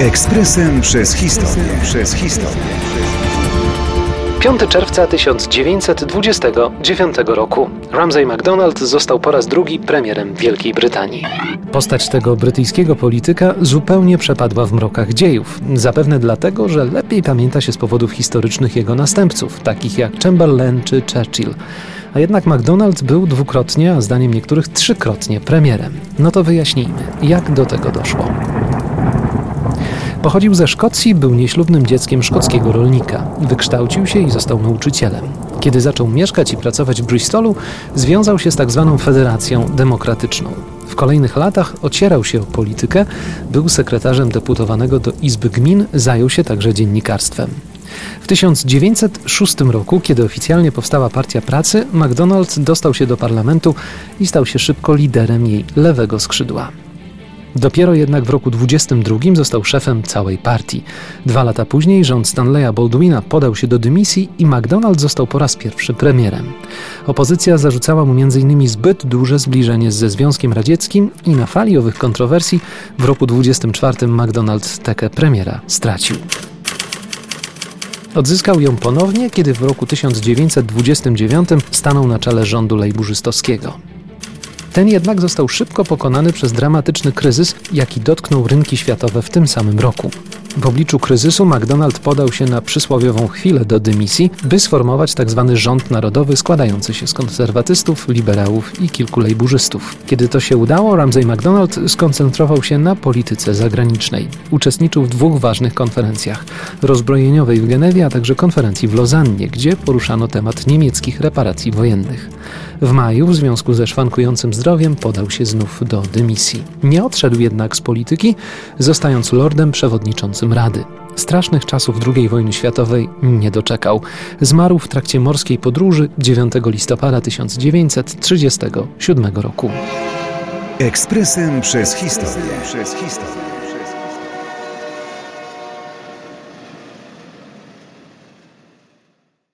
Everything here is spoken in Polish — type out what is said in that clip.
Ekspresem przez historię. Przez historię. 5 czerwca 1929 roku Ramsay MacDonald został po raz drugi premierem Wielkiej Brytanii. Postać tego brytyjskiego polityka zupełnie przepadła w mrokach dziejów. Zapewne dlatego, że lepiej pamięta się z powodów historycznych jego następców, takich jak Chamberlain czy Churchill. A jednak MacDonald był dwukrotnie, a zdaniem niektórych trzykrotnie premierem. No to wyjaśnijmy, jak do tego doszło. Pochodził ze Szkocji, był nieślubnym dzieckiem szkockiego rolnika. Wykształcił się i został nauczycielem. Kiedy zaczął mieszkać i pracować w Bristolu, związał się z tak zwaną Federacją Demokratyczną. W kolejnych latach ocierał się o politykę, był sekretarzem deputowanego do Izby Gmin, zajął się także dziennikarstwem. W 1906 roku, kiedy oficjalnie powstała Partia Pracy, MacDonald dostał się do parlamentu i stał się szybko liderem jej lewego skrzydła. Dopiero jednak w roku 22 został szefem całej partii. Dwa lata później rząd Stanleya Baldwina podał się do dymisji i McDonald został po raz pierwszy premierem. Opozycja zarzucała mu m.in. zbyt duże zbliżenie ze Związkiem Radzieckim i na fali owych kontrowersji w roku 24 McDonald tekę premiera stracił. Odzyskał ją ponownie, kiedy w roku 1929 stanął na czele rządu lejburzystowskiego. Ten jednak został szybko pokonany przez dramatyczny kryzys, jaki dotknął rynki światowe w tym samym roku. W obliczu kryzysu McDonald podał się na przysłowiową chwilę do dymisji, by sformować tzw. Tak rząd narodowy składający się z konserwatystów, liberałów i kilku lejburzystów. Kiedy to się udało, Ramsay MacDonald skoncentrował się na polityce zagranicznej. Uczestniczył w dwóch ważnych konferencjach: rozbrojeniowej w Genewie, a także konferencji w Lozannie, gdzie poruszano temat niemieckich reparacji wojennych. W maju, w związku ze szwankującym zdrowiem, podał się znów do dymisji. Nie odszedł jednak z polityki, zostając lordem przewodniczącym Rady. Strasznych czasów II wojny światowej nie doczekał. Zmarł w trakcie morskiej podróży 9 listopada 1937 roku. Ekspresem przez historię. Przez historię.